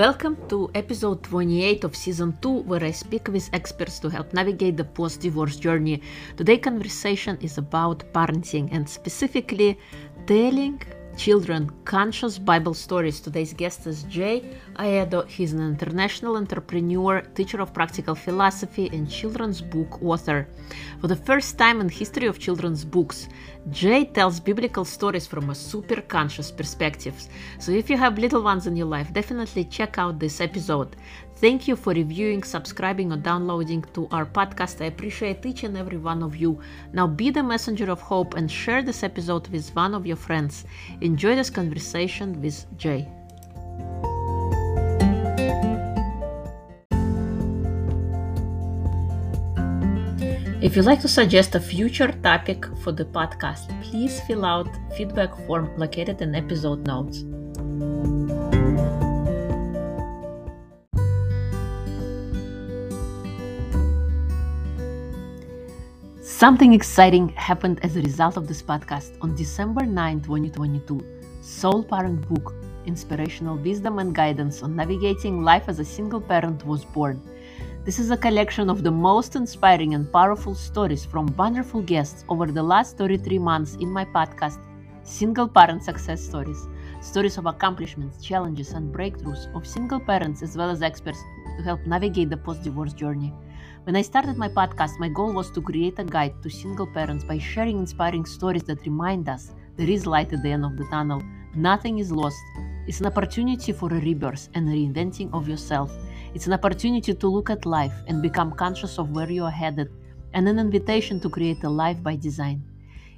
Welcome to episode 28 of season 2, where I speak with experts to help navigate the post divorce journey. Today's conversation is about parenting and specifically telling children conscious Bible stories. Today's guest is Jay Aedo. He's an international entrepreneur, teacher of practical philosophy, and children's book author. For the first time in history of children's books, Jay tells biblical stories from a super conscious perspective. So if you have little ones in your life, definitely check out this episode. Thank you for reviewing, subscribing, or downloading to our podcast. I appreciate each and every one of you. Now be the messenger of hope and share this episode with one of your friends. Enjoy this conversation with Jay. If you'd like to suggest a future topic for the podcast, please fill out feedback form located in episode notes. Something exciting happened as a result of this podcast. On December 9, 2022, Soul Parent Book Inspirational Wisdom and Guidance on Navigating Life as a Single Parent was born. This is a collection of the most inspiring and powerful stories from wonderful guests over the last 33 months in my podcast, Single Parent Success Stories. Stories of accomplishments, challenges, and breakthroughs of single parents as well as experts to help navigate the post divorce journey. When I started my podcast, my goal was to create a guide to single parents by sharing inspiring stories that remind us there is light at the end of the tunnel. Nothing is lost. It's an opportunity for a rebirth and reinventing of yourself. It's an opportunity to look at life and become conscious of where you are headed, and an invitation to create a life by design.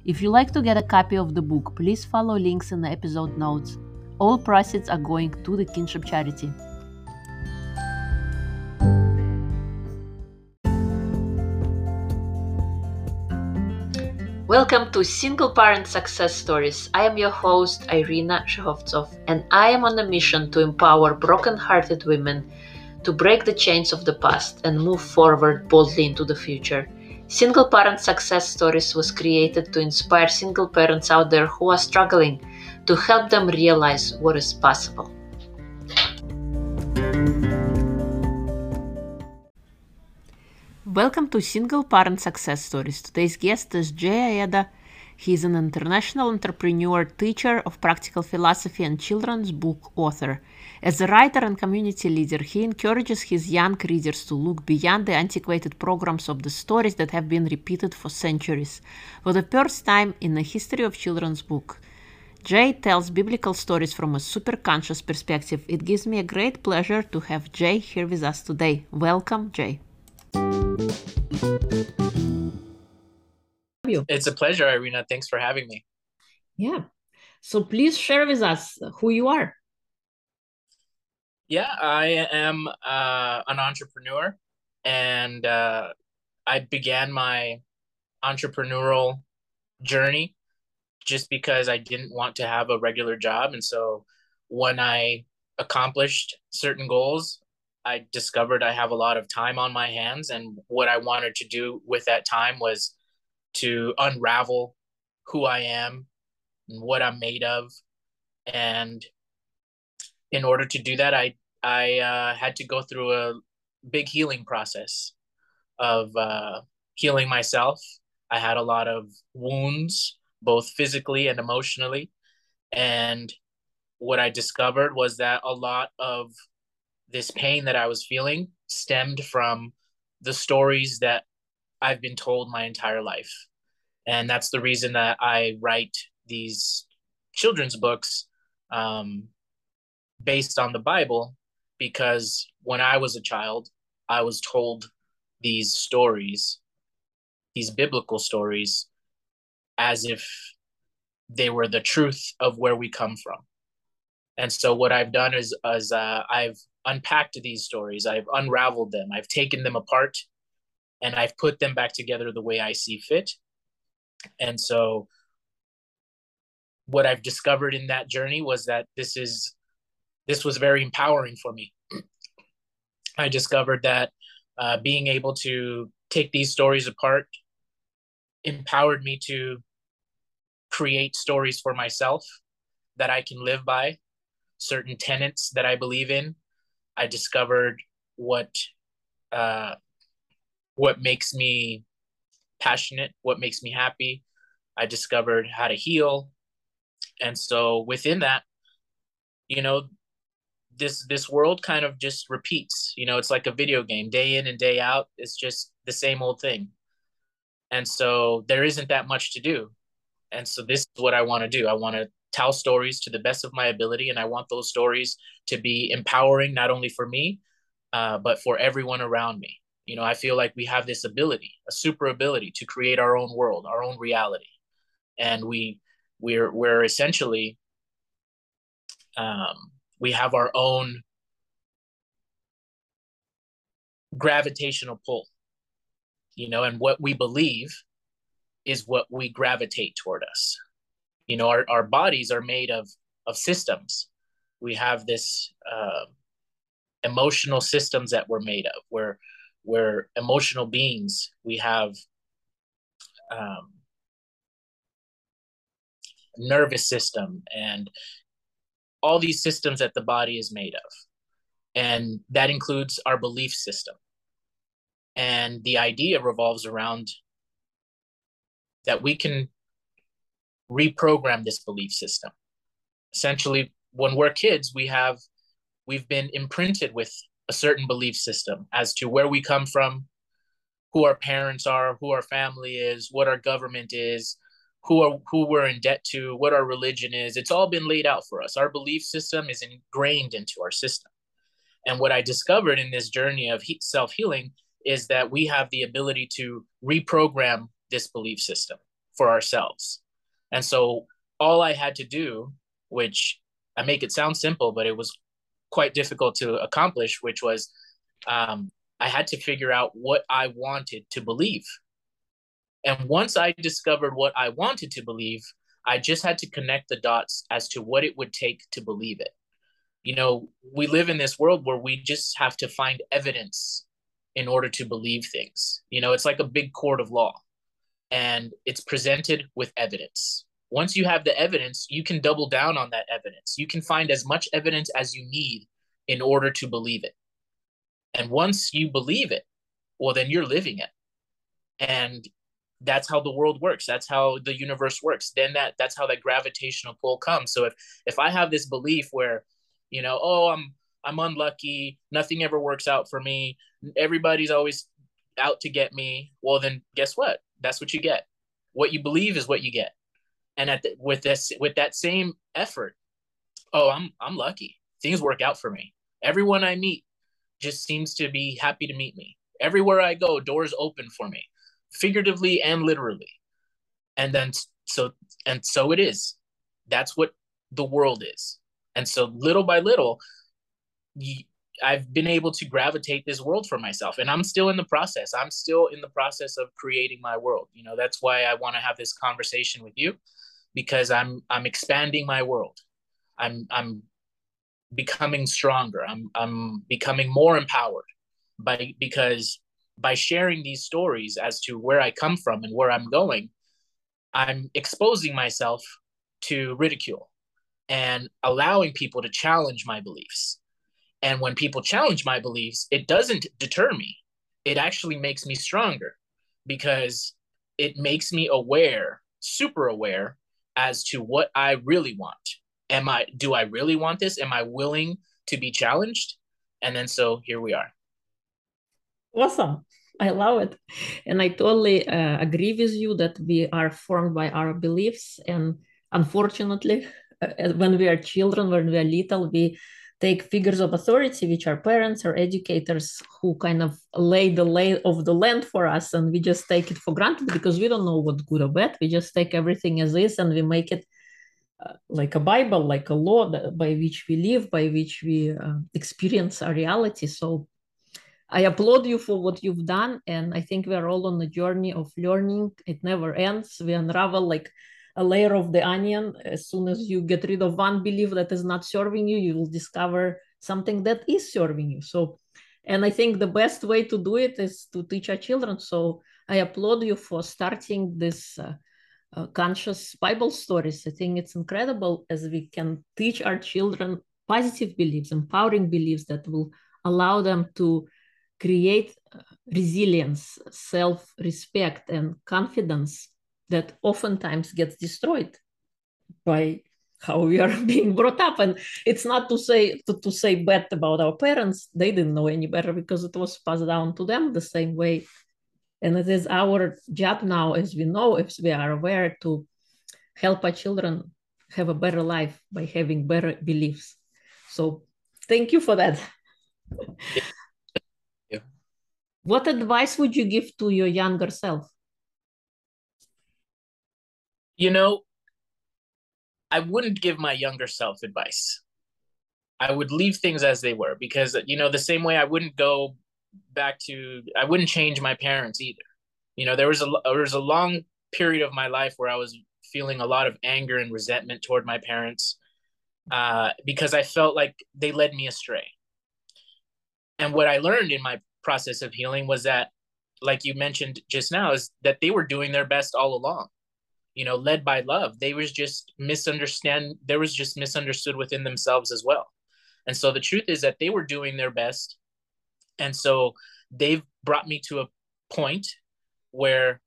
If you like to get a copy of the book, please follow links in the episode notes. All proceeds are going to the Kinship charity. Welcome to Single Parent Success Stories. I am your host, Irina Shehovsov, and I am on a mission to empower broken-hearted women to break the chains of the past and move forward boldly into the future. Single Parent Success Stories was created to inspire single parents out there who are struggling to help them realize what is possible. Welcome to Single Parent Success Stories. Today's guest is Jay Aedo. He is an international entrepreneur, teacher of practical philosophy, and children's book author. As a writer and community leader, he encourages his young readers to look beyond the antiquated programs of the stories that have been repeated for centuries. For the first time in the history of children's book, Jay tells biblical stories from a super conscious perspective. It gives me a great pleasure to have Jay here with us today. Welcome, Jay. It's a pleasure, Irina. Thanks for having me. Yeah. So please share with us who you are. Yeah, I am uh, an entrepreneur, and uh, I began my entrepreneurial journey just because I didn't want to have a regular job. And so when I accomplished certain goals, I discovered I have a lot of time on my hands. And what I wanted to do with that time was to unravel who I am and what I'm made of. And in order to do that, I I uh, had to go through a big healing process of uh, healing myself. I had a lot of wounds, both physically and emotionally. And what I discovered was that a lot of this pain that I was feeling stemmed from the stories that I've been told my entire life. And that's the reason that I write these children's books um, based on the Bible because when I was a child, I was told these stories, these biblical stories, as if they were the truth of where we come from. And so what I've done is, is uh, I've unpacked these stories, I've unraveled them, I've taken them apart, and I've put them back together the way I see fit. And so what I've discovered in that journey was that this is this was very empowering for me. I discovered that uh, being able to take these stories apart empowered me to create stories for myself that I can live by, certain tenets that I believe in, I discovered what uh, what makes me passionate, what makes me happy. I discovered how to heal, and so within that, you know, this this world kind of just repeats. You know, it's like a video game, day in and day out. It's just the same old thing, and so there isn't that much to do. And so this is what I want to do. I want to tell stories to the best of my ability, and I want those stories to be empowering not only for me, uh, but for everyone around me. You know, I feel like we have this ability, a super ability, to create our own world, our own reality, and we we're we're essentially um, we have our own gravitational pull you know and what we believe is what we gravitate toward us you know our, our bodies are made of of systems. We have this uh, emotional systems that we're made of. We're we're emotional beings. We have um, nervous system and all these systems that the body is made of. And that includes our belief system. And the idea revolves around that we can reprogram this belief system. Essentially when we're kids we have we've been imprinted with a certain belief system as to where we come from who our parents are who our family is what our government is who are who we're in debt to what our religion is. It's all been laid out for us. Our belief system is ingrained into our system. And what i discovered in this journey of self-healing is that we have the ability to reprogram this belief system for ourselves and so all I had to do, which I make it sound simple, but it was quite difficult to accomplish, which was um, I had to figure out what I wanted to believe. And once I discovered what I wanted to believe, I just had to connect the dots as to what it would take to believe it. You know, we live in this world where we just have to find evidence in order to believe things. You know, it's like a big court of law and it's presented with evidence. Once you have the evidence, you can double down on that evidence. You can find as much evidence as you need in order to believe it. And once you believe it, well, then you're living it. And that's how the world works. That's how the universe works. Then that that's how that gravitational pull comes. So if if I have this belief where, you know, oh, I'm I'm unlucky, nothing ever works out for me, everybody's always out to get me, well then guess what? That's what you get. What you believe is what you get. And at the, with this with that same effort, oh, I'm I'm lucky. Things work out for me. Everyone I meet just seems to be happy to meet me. Everywhere I go, doors open for me, figuratively and literally. And then so and so it is. That's what the world is. And so little by little, I've been able to gravitate this world for myself and I'm still in the process. I'm still in the process of creating my world. You know, that's why I want to have this conversation with you because I'm I'm expanding my world. I'm I'm becoming stronger. I'm I'm becoming more empowered by because by sharing these stories as to where I come from and where I'm going, I'm exposing myself to ridicule and allowing people to challenge my beliefs and when people challenge my beliefs, it doesn't deter me. It actually makes me stronger because it makes me aware, super aware as to what I really want. Am I do I really want this? Am I willing to be challenged? And then so here we are. Awesome. I love it. And I totally uh, agree with you that we are formed by our beliefs. And unfortunately, uh, when we are children, when we are little, we take figures of authority, which are parents or educators who kind of lay the lay of the land for us, and we just take it for granted because we don't know what good or bad. We just take everything as is and we make it uh, like a Bible, like a law that, by which we live, by which we uh, experience our reality. So I applaud you for what you've done, and I think we are all on a journey of learning. It never ends. We unravel like a layer of the onion. As soon as you get rid of one belief that is not serving you, you will discover something that is serving you. So, and I think the best way to do it is to teach our children. So I applaud you for starting this uh, uh, conscious Bible stories. I think it's incredible as we can teach our children positive beliefs, empowering beliefs that will allow them to create uh, resilience, self respect, and confidence that oftentimes gets destroyed by how we are being brought up. And it's not to say to, to say bad about our parents. They didn't know any better because it was passed down to them the same way. And it is our job now as we know if we are aware to help our children have a better life by having better beliefs. So thank you for that. Yeah. what advice would you give to your younger self you know I wouldn't give my younger self advice. I would leave things as they were because you know the same way I wouldn't go back to I wouldn't change my parents either. You know there was a there was a long period of my life where I was feeling a lot of anger and resentment toward my parents uh, because I felt like they led me astray. And what I learned in my process of healing was that, like you mentioned just now, is that they were doing their best all along you know led by love. They was just misunderstand there was just misunderstood within themselves as well. And so the truth is that they were doing their best. And so they've brought me to a point where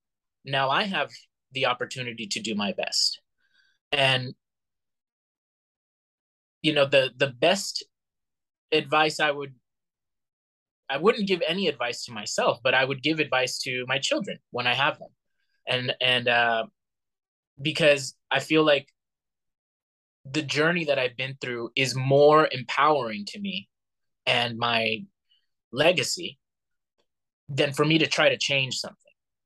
now i have the opportunity to do my best. And you know the the best advice i would i wouldn't give any advice to myself but i would give advice to my children when i have them. And and uh because I feel like the journey that I've been through is more empowering to me and my legacy than for me to try to change something.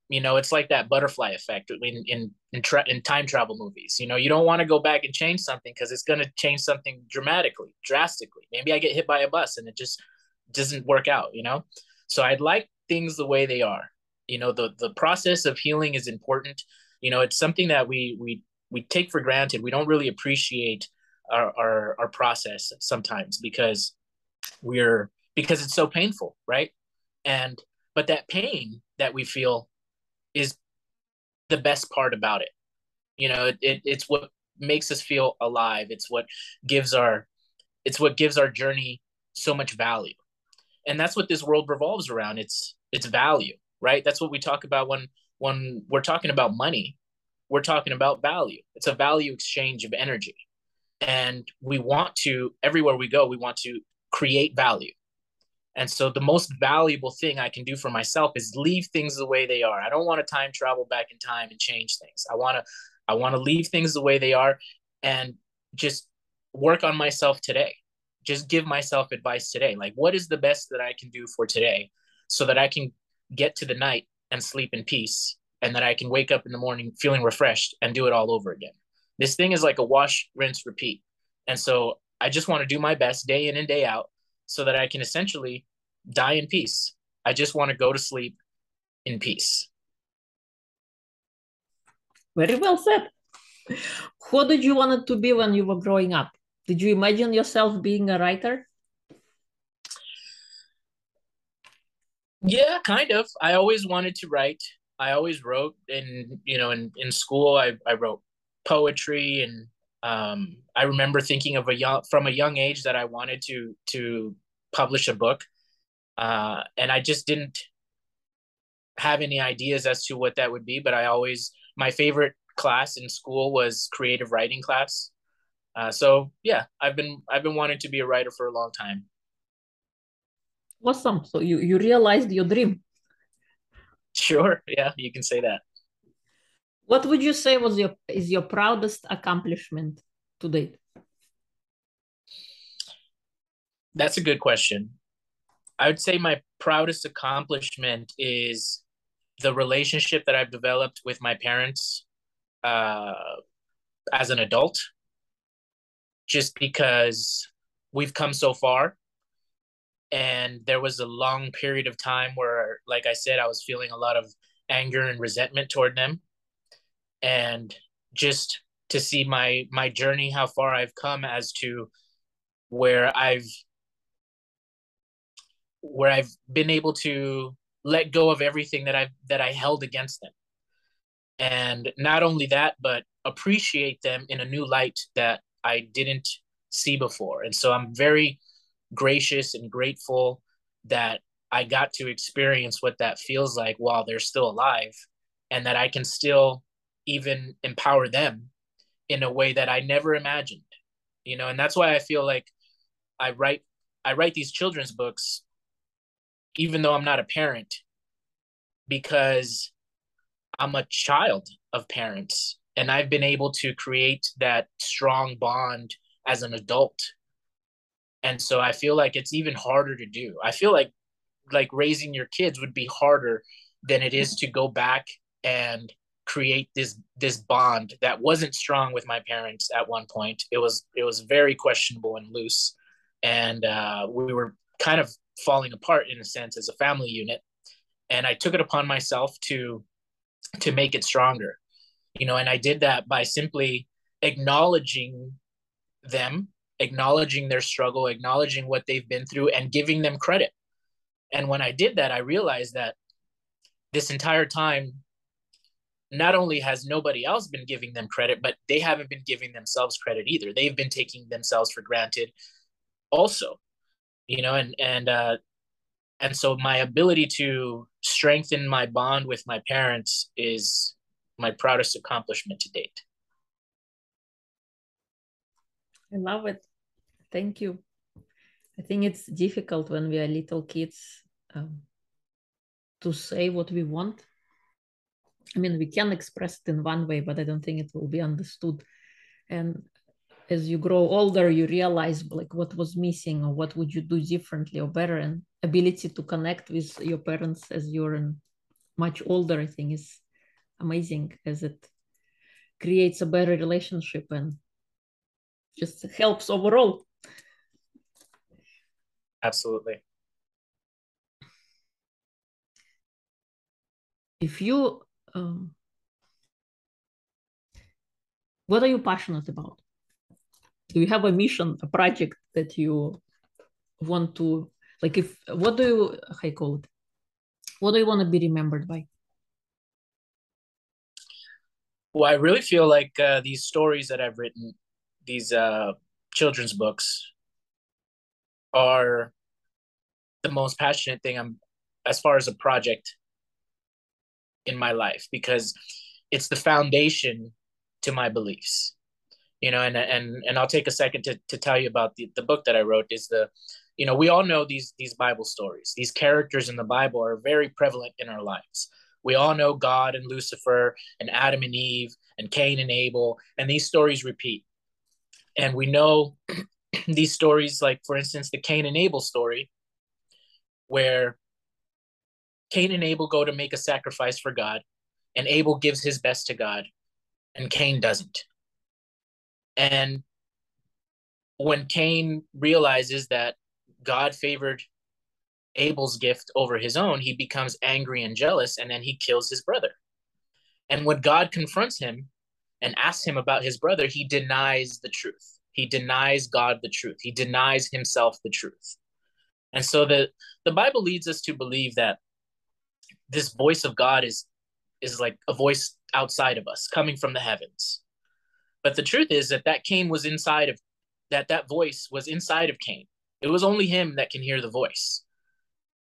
You know, it's like that butterfly effect in in in, tra- in time travel movies. You know, you don't want to go back and change something because it's going to change something dramatically, drastically. Maybe I get hit by a bus and it just doesn't work out. You know, so I'd like things the way they are. You know, the the process of healing is important you know it's something that we we we take for granted. We don't really appreciate our our, our process sometimes because we're because it's so painful right? And but that pain that we feel is the best part about it. You know it, it, it's what makes us feel alive. It's what gives our it's what gives our journey so much value. And that's what this world revolves around. It's it's value right? That's what we talk about when when we're talking about money, we're talking about value. It's a value exchange of energy. And we want to, everywhere we go, we want to create value. And so the most valuable thing I can do for myself is leave things the way they are. I don't want to time travel back in time and change things. I want to I want to leave things the way they are and just work on myself today. Just give myself advice today. Like what is the best that I can do for today so that I can get to the night and sleep in peace and that I can wake up in the morning feeling refreshed and do it all over again. This thing is like a wash, rinse, repeat. And so I just want to do my best day in and day out so that I can essentially die in peace. I just want to go to sleep in peace. Very well said. Who did you want to be when you were growing up? Did you imagine yourself being a writer? Yeah, kind of. I always wanted to write. I always wrote in, you know, in, in school, I, I wrote poetry and um, I remember thinking of a young, from a young age that I wanted to, to publish a book. Uh, and I just didn't have any ideas as to what that would be, but I always, my favorite class in school was creative writing class. Uh, so yeah, I've been, I've been wanting to be a writer for a long time. Awesome. So you, you realized your dream. Sure. Yeah, you can say that. What would you say was your is your proudest accomplishment to date? That's a good question. I would say my proudest accomplishment is the relationship that I've developed with my parents uh, as an adult, just because we've come so far and there was a long period of time where like i said i was feeling a lot of anger and resentment toward them. And just to see my my journey how far i've come as to where i've where i've been able to let go of everything that i've that i held against them. And not only that but appreciate them in a new light that i didn't see before. And so i'm very gracious and grateful that I got to experience what that feels like while they're still alive and that I can still even empower them in a way that I never imagined. You know, and that's why I feel like I write I write these children's books even though I'm not a parent because I'm a child of parents and I've been able to create that strong bond as an adult. And so I feel like it's even harder to do. I feel like like raising your kids would be harder than it is to go back and create this this bond that wasn't strong with my parents at one point. It was it was very questionable and loose, and uh, we were kind of falling apart in a sense as a family unit. And I took it upon myself to to make it stronger, you know. And I did that by simply acknowledging them, acknowledging their struggle, acknowledging what they've been through, and giving them credit and when I did that, I realized that this entire time, not only has nobody else been giving them credit, but they haven't been giving themselves credit either. They've been taking themselves for granted also, you know, and, and, uh, and so my ability to strengthen my bond with my parents is my proudest accomplishment to date. I love it. Thank you. I think it's difficult when we are little kids um, to say what we want. I mean, we can express it in one way, but I don't think it will be understood. And as you grow older, you realize like what was missing or what would you do differently or better. And ability to connect with your parents as you're much older, I think, is amazing as it creates a better relationship and just helps overall Absolutely. If you, um, what are you passionate about? Do you have a mission, a project that you want to, like, if, what do you, you call it? What do you want to be remembered by? Well, I really feel like uh, these stories that I've written, these uh, children's books, are the most passionate thing I'm as far as a project in my life because it's the foundation to my beliefs you know and and and I'll take a second to to tell you about the the book that I wrote is the you know we all know these these bible stories. These characters in the bible are very prevalent in our lives. We all know god and lucifer and adam and eve and cain and abel and these stories repeat. And we know these stories, like for instance, the Cain and Abel story, where Cain and Abel go to make a sacrifice for God, and Abel gives his best to God, and Cain doesn't. And when Cain realizes that God favored Abel's gift over his own, he becomes angry and jealous, and then he kills his brother. And when God confronts him and asks him about his brother, he denies the truth. He denies God the truth. He denies himself the truth. And so the, the Bible leads us to believe that this voice of God is, is like a voice outside of us, coming from the heavens. But the truth is that that Cain was inside of, that that voice was inside of Cain. It was only him that can hear the voice.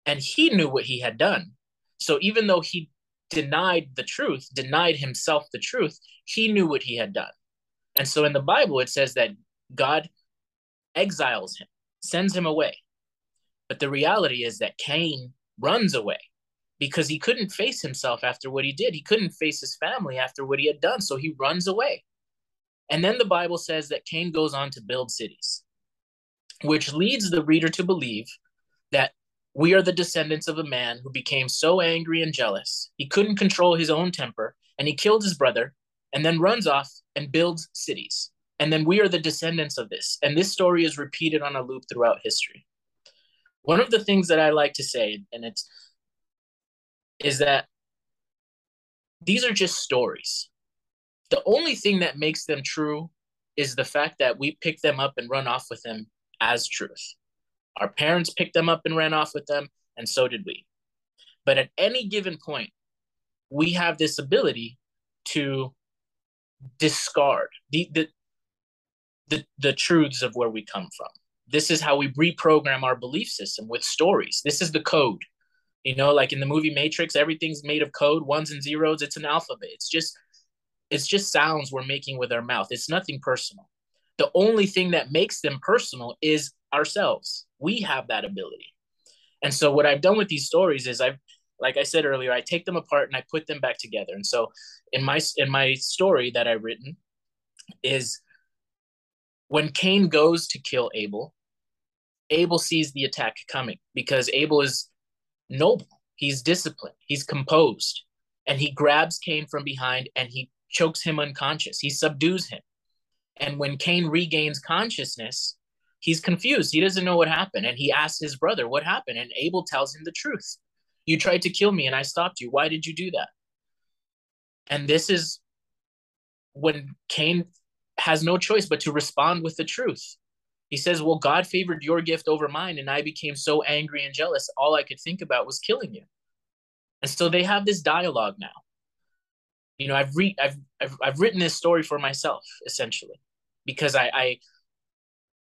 And he knew what he had done. So even though he denied the truth, denied himself the truth, he knew what he had done. And so in the Bible, it says that God exiles him, sends him away. But the reality is that Cain runs away because he couldn't face himself after what he did. He couldn't face his family after what he had done. So he runs away. And then the Bible says that Cain goes on to build cities, which leads the reader to believe that we are the descendants of a man who became so angry and jealous, he couldn't control his own temper, and he killed his brother, and then runs off and builds cities. And then we are the descendants of this. And this story is repeated on a loop throughout history. One of the things that I like to say, and it's is that these are just stories. The only thing that makes them true is the fact that we pick them up and run off with them as truth. Our parents picked them up and ran off with them, and so did we. But at any given point, we have this ability to discard the, the the the truths of where we come from. This is how we reprogram our belief system with stories. This is the code. You know like in the movie matrix everything's made of code ones and zeros. It's an alphabet. It's just it's just sounds we're making with our mouth. It's nothing personal. The only thing that makes them personal is ourselves. We have that ability. And so what i've done with these stories is i've like i said earlier i take them apart and i put them back together. And so in my in my story that i've written is when cain goes to kill abel abel sees the attack coming because abel is noble. He's disciplined. He's composed. And he grabs cain from behind and he chokes him unconscious. He subdues him. And when cain regains consciousness he's confused. He doesn't know what happened. And he asks his brother what happened? And abel tells him the truth. You tried to kill me and I stopped you. Why did you do that? And this is when Cain has no choice but to respond with the truth. He says, Well, God favored your gift over mine, and I became so angry and jealous. All I could think about was killing you. And so they have this dialogue now. You know, I've re- I've, I've I've written this story for myself, essentially, because I, I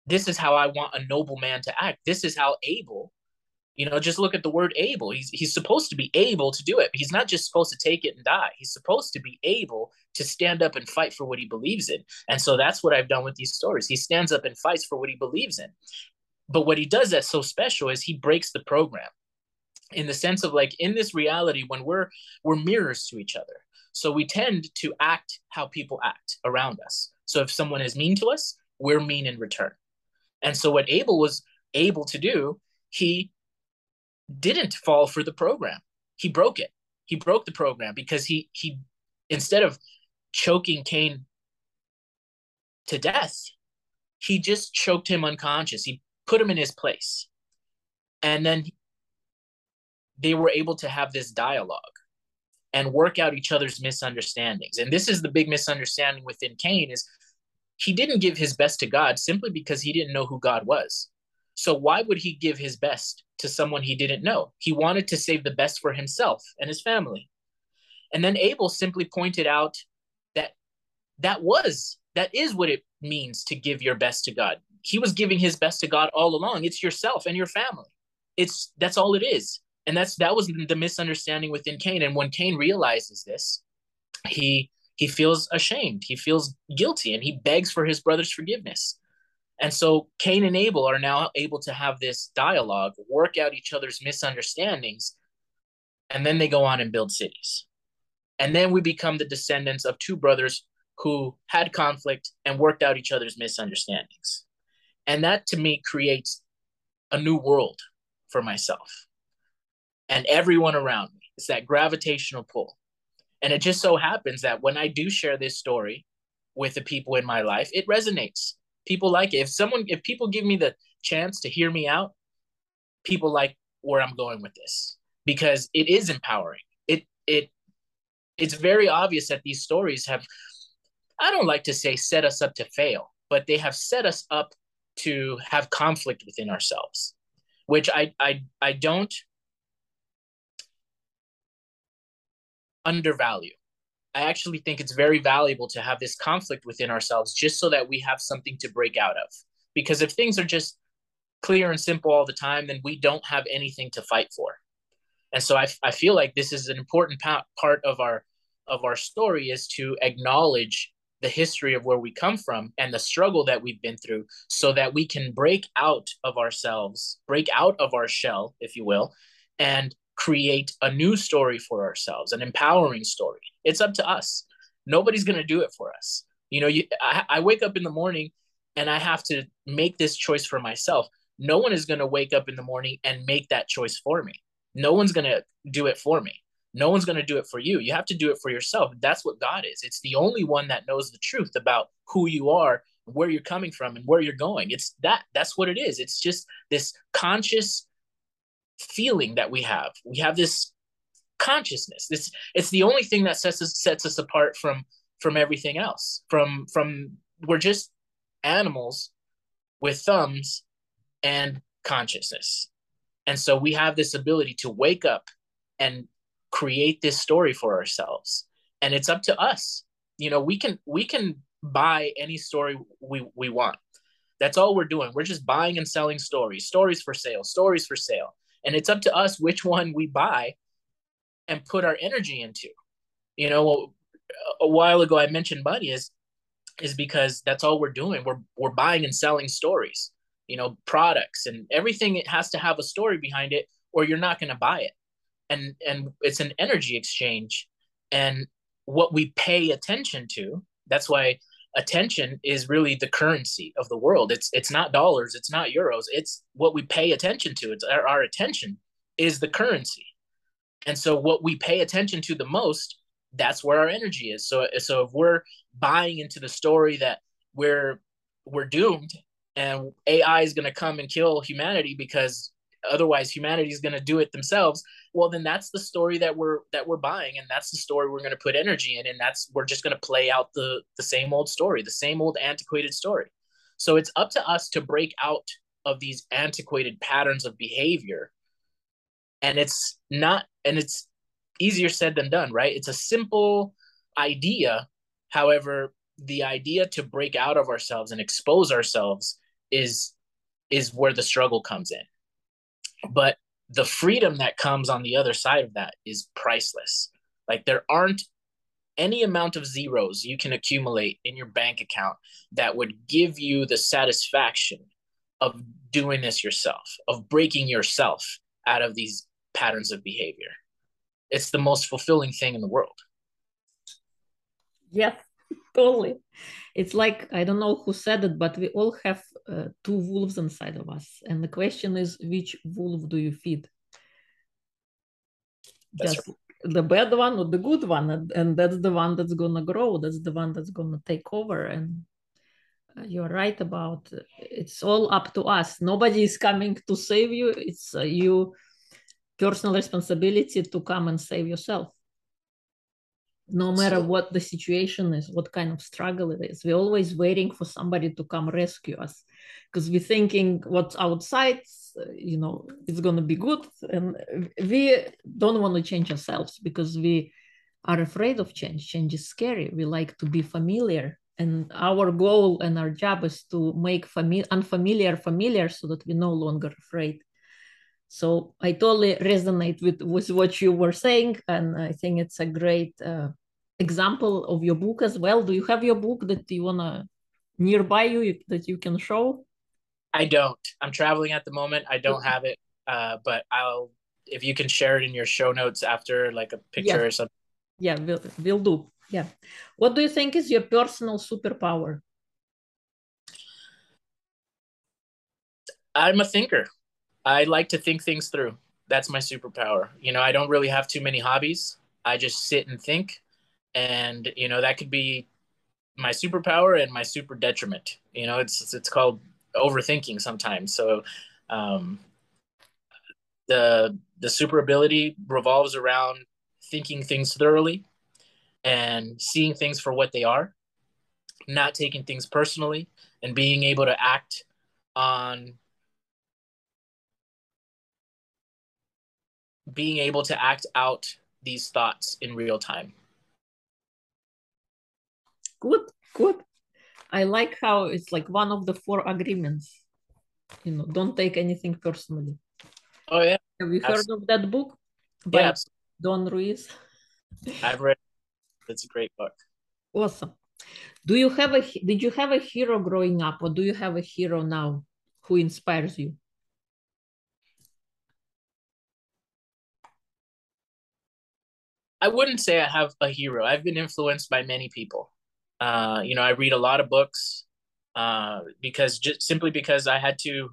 this is how I want a noble man to act. This is how Abel you know, just look at the word able. He's he's supposed to be able to do it. He's not just supposed to take it and die. He's supposed to be able to stand up and fight for what he believes in. And so that's what I've done with these stories. He stands up and fights for what he believes in. But what he does that's so special is he breaks the program in the sense of like in this reality when we're we're mirrors to each other. So we tend to act how people act around us. So if someone is mean to us, we're mean in return. And so what Abel was able to do, he didn't fall for the program. He broke it. He broke the program because he he instead of choking Cain to death, he just choked him unconscious. He put him in his place. And then they were able to have this dialogue and work out each other's misunderstandings. And this is the big misunderstanding within Cain is he didn't give his best to God simply because he didn't know who God was. So why would he give his best to someone he didn't know? He wanted to save the best for himself and his family. And then Abel simply pointed out that that was that is what it means to give your best to God. He was giving his best to God all along. It's yourself and your family. It's that's all it is. And that's that was the misunderstanding within Cain. And when Cain realizes this, he he feels ashamed. He feels guilty and he begs for his brother's forgiveness. And so Cain and Abel are now able to have this dialogue, work out each other's misunderstandings, and then they go on and build cities. And then we become the descendants of two brothers who had conflict and worked out each other's misunderstandings. And that to me creates a new world for myself and everyone around me. It's that gravitational pull. And it just so happens that when I do share this story with the people in my life, it resonates people like it. If someone, if people give me the chance to hear me out, people like where I'm going with this because it is empowering. It it it's very obvious that these stories have I don't like to say set us up to fail, but they have set us up to have conflict within ourselves, which I I I don't undervalue. I actually think it's very valuable to have this conflict within ourselves just so that we have something to break out of. Because if things are just clear and simple all the time, then we don't have anything to fight for. And so I, I feel like this is an important pa- part of our of our story is to acknowledge the history of where we come from and the struggle that we've been through so that we can break out of ourselves, break out of our shell, if you will, and create a new story for ourselves, an empowering story. It's up to us. Nobody's going to do it for us. You know, you, I, I wake up in the morning and I have to make this choice for myself. No one is going to wake up in the morning and make that choice for me. No one's going to do it for me. No one's going to do it for you. You have to do it for yourself. That's what God is. It's the only one that knows the truth about who you are, where you're coming from, and where you're going. It's that. That's what it is. It's just this conscious feeling that we have. We have this consciousness. This it's the only thing that sets us sets us apart from from everything else. From from we're just animals with thumbs and consciousness. And so we have this ability to wake up and create this story for ourselves. And it's up to us. You know, we can we can buy any story we, we want. That's all we're doing. We're just buying and selling stories, stories for sale, stories for sale. And it's up to us which one we buy and put our energy into. You know, a while ago I mentioned money is is because that's all we're doing. We're we're buying and selling stories, you know, products and everything it has to have a story behind it or you're not going to buy it. And and it's an energy exchange and what we pay attention to, that's why attention is really the currency of the world. It's it's not dollars, it's not euros, it's what we pay attention to. It's our, our attention is the currency. And so what we pay attention to the most, that's where our energy is. So so if we're buying into the story that we're we're doomed and AI is going to come and kill humanity because otherwise humanity is going to do it themselves well then that's the story that we're that we're buying and that's the story we're going to put energy in and that's we're just going to play out the the same old story the same old antiquated story. So it's up to us to break out of these antiquated patterns of behavior and it's not and it's easier said than done right? It's a simple idea. However the idea to break out of ourselves and expose ourselves is is where the struggle comes in but the freedom that comes on the other side of that is priceless. Like there aren't any amount of zeros you can accumulate in your bank account that would give you the satisfaction of doing this yourself, of breaking yourself out of these patterns of behavior. It's the most fulfilling thing in the world. Yes, totally. It's like, I don't know who said it, but we all have uh, two wolves inside of us. And the question is, which wolf do you feed? That's Just right. the bad one or the good one? And, and that's the one that's going to grow. That's the one that's going to take over. And uh, you're right about it's all up to us. Nobody is coming to save you. It's uh, you personal responsibility to come and save yourself no matter so, what the situation is what kind of struggle it is we're always waiting for somebody to come rescue us. Because we're thinking what's outside you know it's going to be good. And we don't want to change ourselves because we are afraid of change. Change is scary. We like to be familiar. And our goal and our job is to make fami- unfamiliar familiar so that we're no longer afraid so i totally resonate with, with what you were saying and i think it's a great uh, example of your book as well? Do you have your book that you wanna nearby you that you can show? I don't. I'm traveling at the moment. I don't have it, uh, but I'll if you can share it in your show notes after, like a picture yeah. or something. Yeah, we'll, we'll do. Yeah. What do you think is your personal superpower? I'm a thinker. I like to think things through. That's my superpower. You know, I don't really have too many hobbies. I just sit and think and you know that could be my superpower and my super detriment you know it's it's called overthinking sometimes so um the the super ability revolves around thinking things thoroughly and seeing things for what they are not taking things personally and being able to act on being able to act out these thoughts in real time. Good good. I like how it's like one of the four agreements. You know don't take anything personally. Oh yeah. Have you heard of that book? By yeah, don ruiz. I've read it's a great book. Awesome. Do you have a did you have a hero growing up or do you have a hero now who inspires you I wouldn't say I have a hero. I've been influenced by many people. Uh, you know, I read a lot of books uh, because just simply because I had to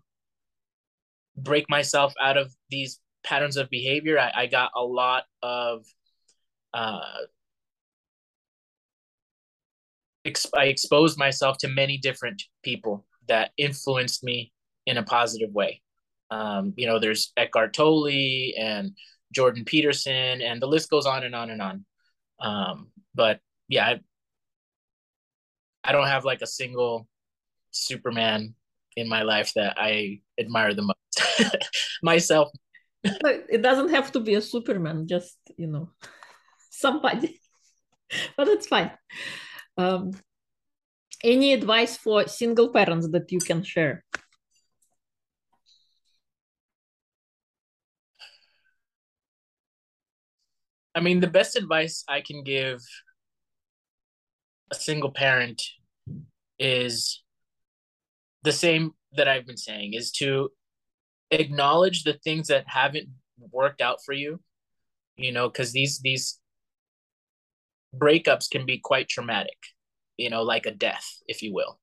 break myself out of these patterns of behavior. I, I got a lot of uh, I exposed myself to many different people that influenced me in a positive way. Um, you know, there's Eckhart Tolle and Jordan Peterson, and the list goes on and on and on. Um, but yeah, I I don't have like a single Superman in my life that I admire the most. Myself. it doesn't have to be a Superman, just you know, somebody. but it's fine. Um, any advice for single parents that you can share I mean, the best advice I can give a single parent is the same that I've been saying is to acknowledge the things that haven't worked out for you, you know, because these these breakups can be quite traumatic, you know, like a death, if you will.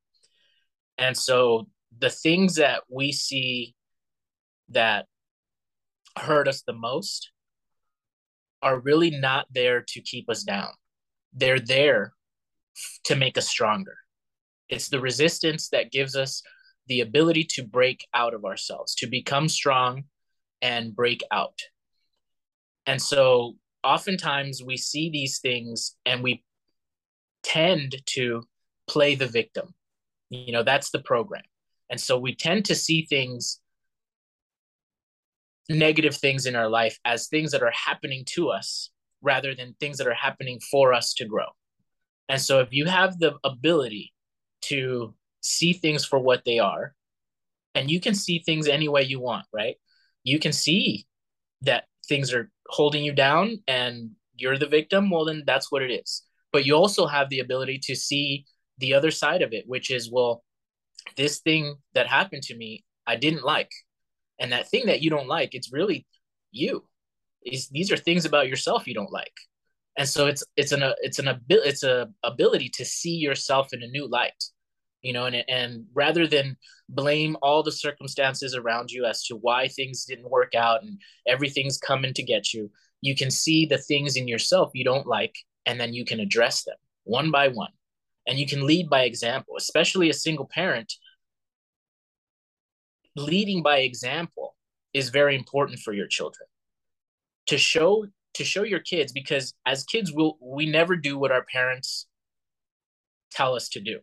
And so the things that we see that hurt us the most are really not there to keep us down. They're there to make us stronger. It's the resistance that gives us the ability to break out of ourselves, to become strong and break out. And so oftentimes we see these things and we tend to play the victim. You know, that's the program. And so we tend to see things, negative things in our life, as things that are happening to us rather than things that are happening for us to grow. And so if you have the ability to see things for what they are, and you can see things any way you want, right? You can see that things are holding you down and you're the victim, well, then that's what it is. But you also have the ability to see the other side of it, which is, well, this thing that happened to me, I didn't like. And that thing that you don't like, it's really you. These are things about yourself you don't like and so it's it's an it's an ability it's a ability to see yourself in a new light you know and and rather than blame all the circumstances around you as to why things didn't work out and everything's coming to get you you can see the things in yourself you don't like and then you can address them one by one and you can lead by example especially a single parent leading by example is very important for your children. To show to show your kids because as kids we'll we never do what our parents tell us to do.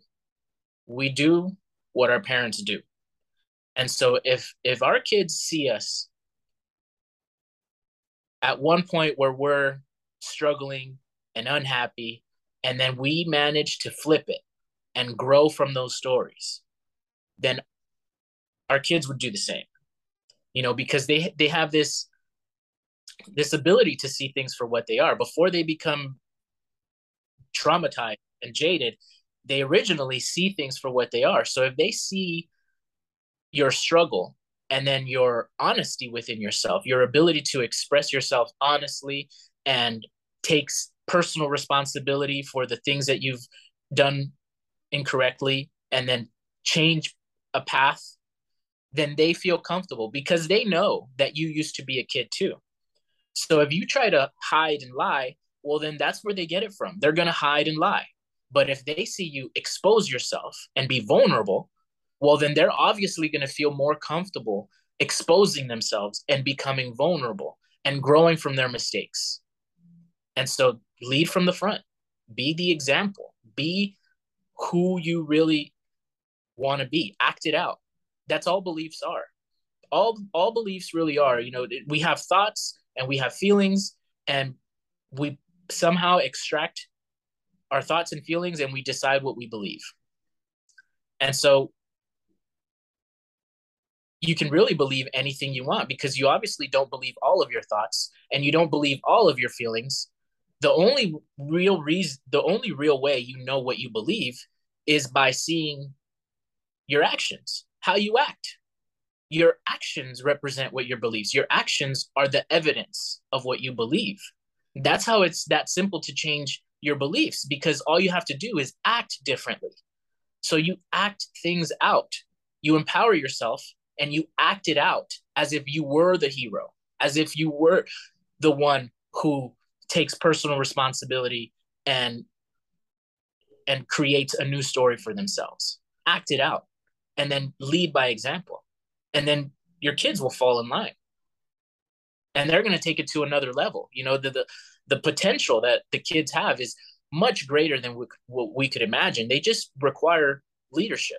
We do what our parents do. And so if if our kids see us at one point where we're struggling and unhappy and then we manage to flip it and grow from those stories then our kids would do the same you know because they they have this this ability to see things for what they are. Before they become traumatized and jaded they originally see things for what they are. So if they see your struggle and then your honesty within yourself your ability to express yourself honestly and takes personal responsibility for the things that you've done incorrectly and then change a path then they feel comfortable because they know that you used to be a kid too so if you try to hide and lie, well, then that's where they get it from. They're going to hide and lie. But if they see you expose yourself and be vulnerable, well, then they're obviously going to feel more comfortable exposing themselves and becoming vulnerable and growing from their mistakes. And so lead from the front, be the example, be who you really want to be, act it out. That's all beliefs are. All all beliefs really are. You know, we have thoughts and we have feelings and we somehow extract our thoughts and feelings and we decide what we believe. And so you can really believe anything you want because you obviously don't believe all of your thoughts and you don't believe all of your feelings. The only real reason, the only real way you know what you believe is by seeing your actions, how you act. Your actions represent what your beliefs. Your actions are the evidence of what you believe. That's how it's that simple to change your beliefs because all you have to do is act differently. So you act things out. You empower yourself and you act it out as if you were the hero as if you were the one who takes personal responsibility and and creates a new story for themselves. Act it out and then lead by example. And then your kids will fall in line. And they're going to take it to another level. You know the, the the potential that the kids have is much greater than we, what we could imagine. They just require leadership.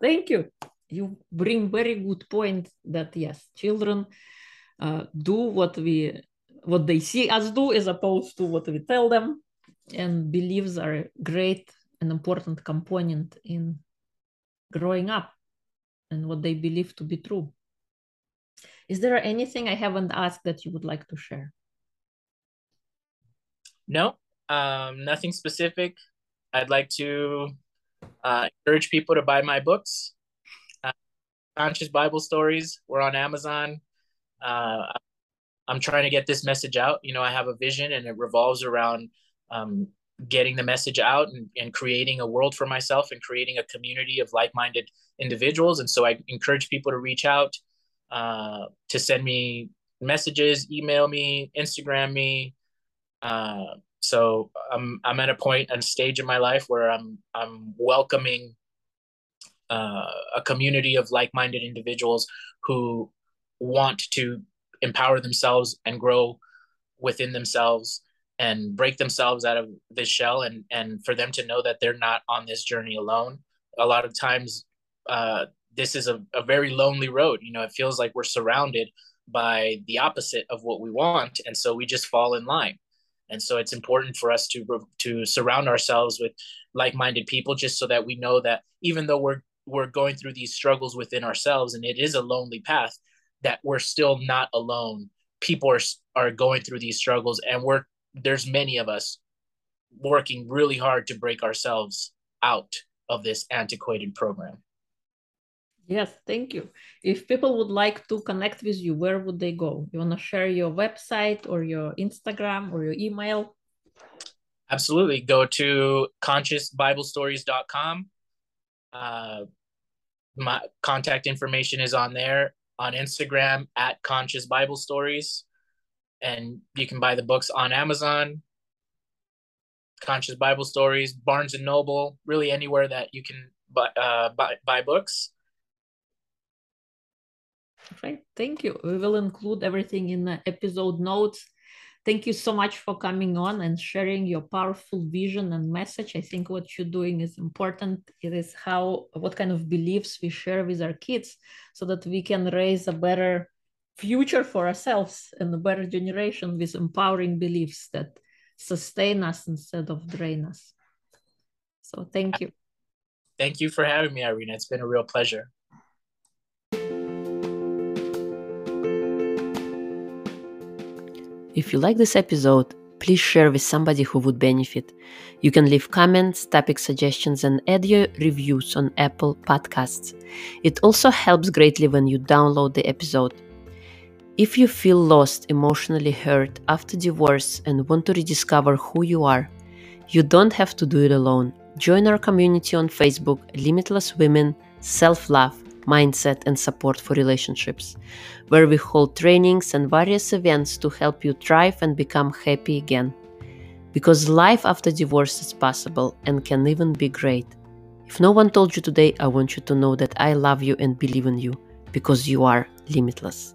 Thank you. You bring very good point that yes children uh, do what we what they see us do as opposed to what we tell them. And beliefs are great and important component in growing up and what they believe to be true. Is there anything I haven't asked that you would like to share? No, um, nothing specific. I'd like to uh, encourage people to buy my books. Uh, Conscious Bible Stories. We're on Amazon. Uh, I'm trying to get this message out. You know, I have a vision and it revolves around um, getting the message out and, and creating a world for myself and creating a community of like-minded individuals. And so I encourage people to reach out, uh, to send me messages, email me, Instagram me. Uh, so I'm I'm at a point and stage in my life where I'm I'm welcoming uh, a community of like-minded individuals who want to empower themselves and grow within themselves and break themselves out of this shell and and for them to know that they're not on this journey alone. A lot of times uh, this is a, a very lonely road. You know it feels like we're surrounded by the opposite of what we want and so we just fall in line. And so it's important for us to to surround ourselves with like-minded people just so that we know that even though we're we're going through these struggles within ourselves and it is a lonely path that we're still not alone. People are are going through these struggles and we're there's many of us working really hard to break ourselves out of this antiquated program. Yes thank you. If people would like to connect with you where would they go? You want to share your website or your instagram or your email? Absolutely. Go to consciousbiblestories.com uh, my contact information is on there. On Instagram at Conscious Bible Stories. And you can buy the books on Amazon, Conscious Bible Stories, Barnes and Noble, really anywhere that you can buy, uh, buy, buy books. Right. Thank you. We will include everything in the episode notes Thank you so much for coming on and sharing your powerful vision and message. I think what you're doing is important. It is how, what kind of beliefs we share with our kids so that we can raise a better future for ourselves and a better generation with empowering beliefs that sustain us instead of drain us. So thank you. Thank you for having me, Irina. It's been a real pleasure. If you like this episode, please share with somebody who would benefit. You can leave comments, topic suggestions, and add your reviews on Apple Podcasts. It also helps greatly when you download the episode. If you feel lost, emotionally hurt after divorce, and want to rediscover who you are, you don't have to do it alone. Join our community on Facebook, Limitless Women, Self Love mindset, and support for relationships, where we hold trainings and various events to help you thrive and become happy again. Because life after divorce is possible and can even be great. If no one told you today, I want you to know that I love you and believe in you because you are limitless.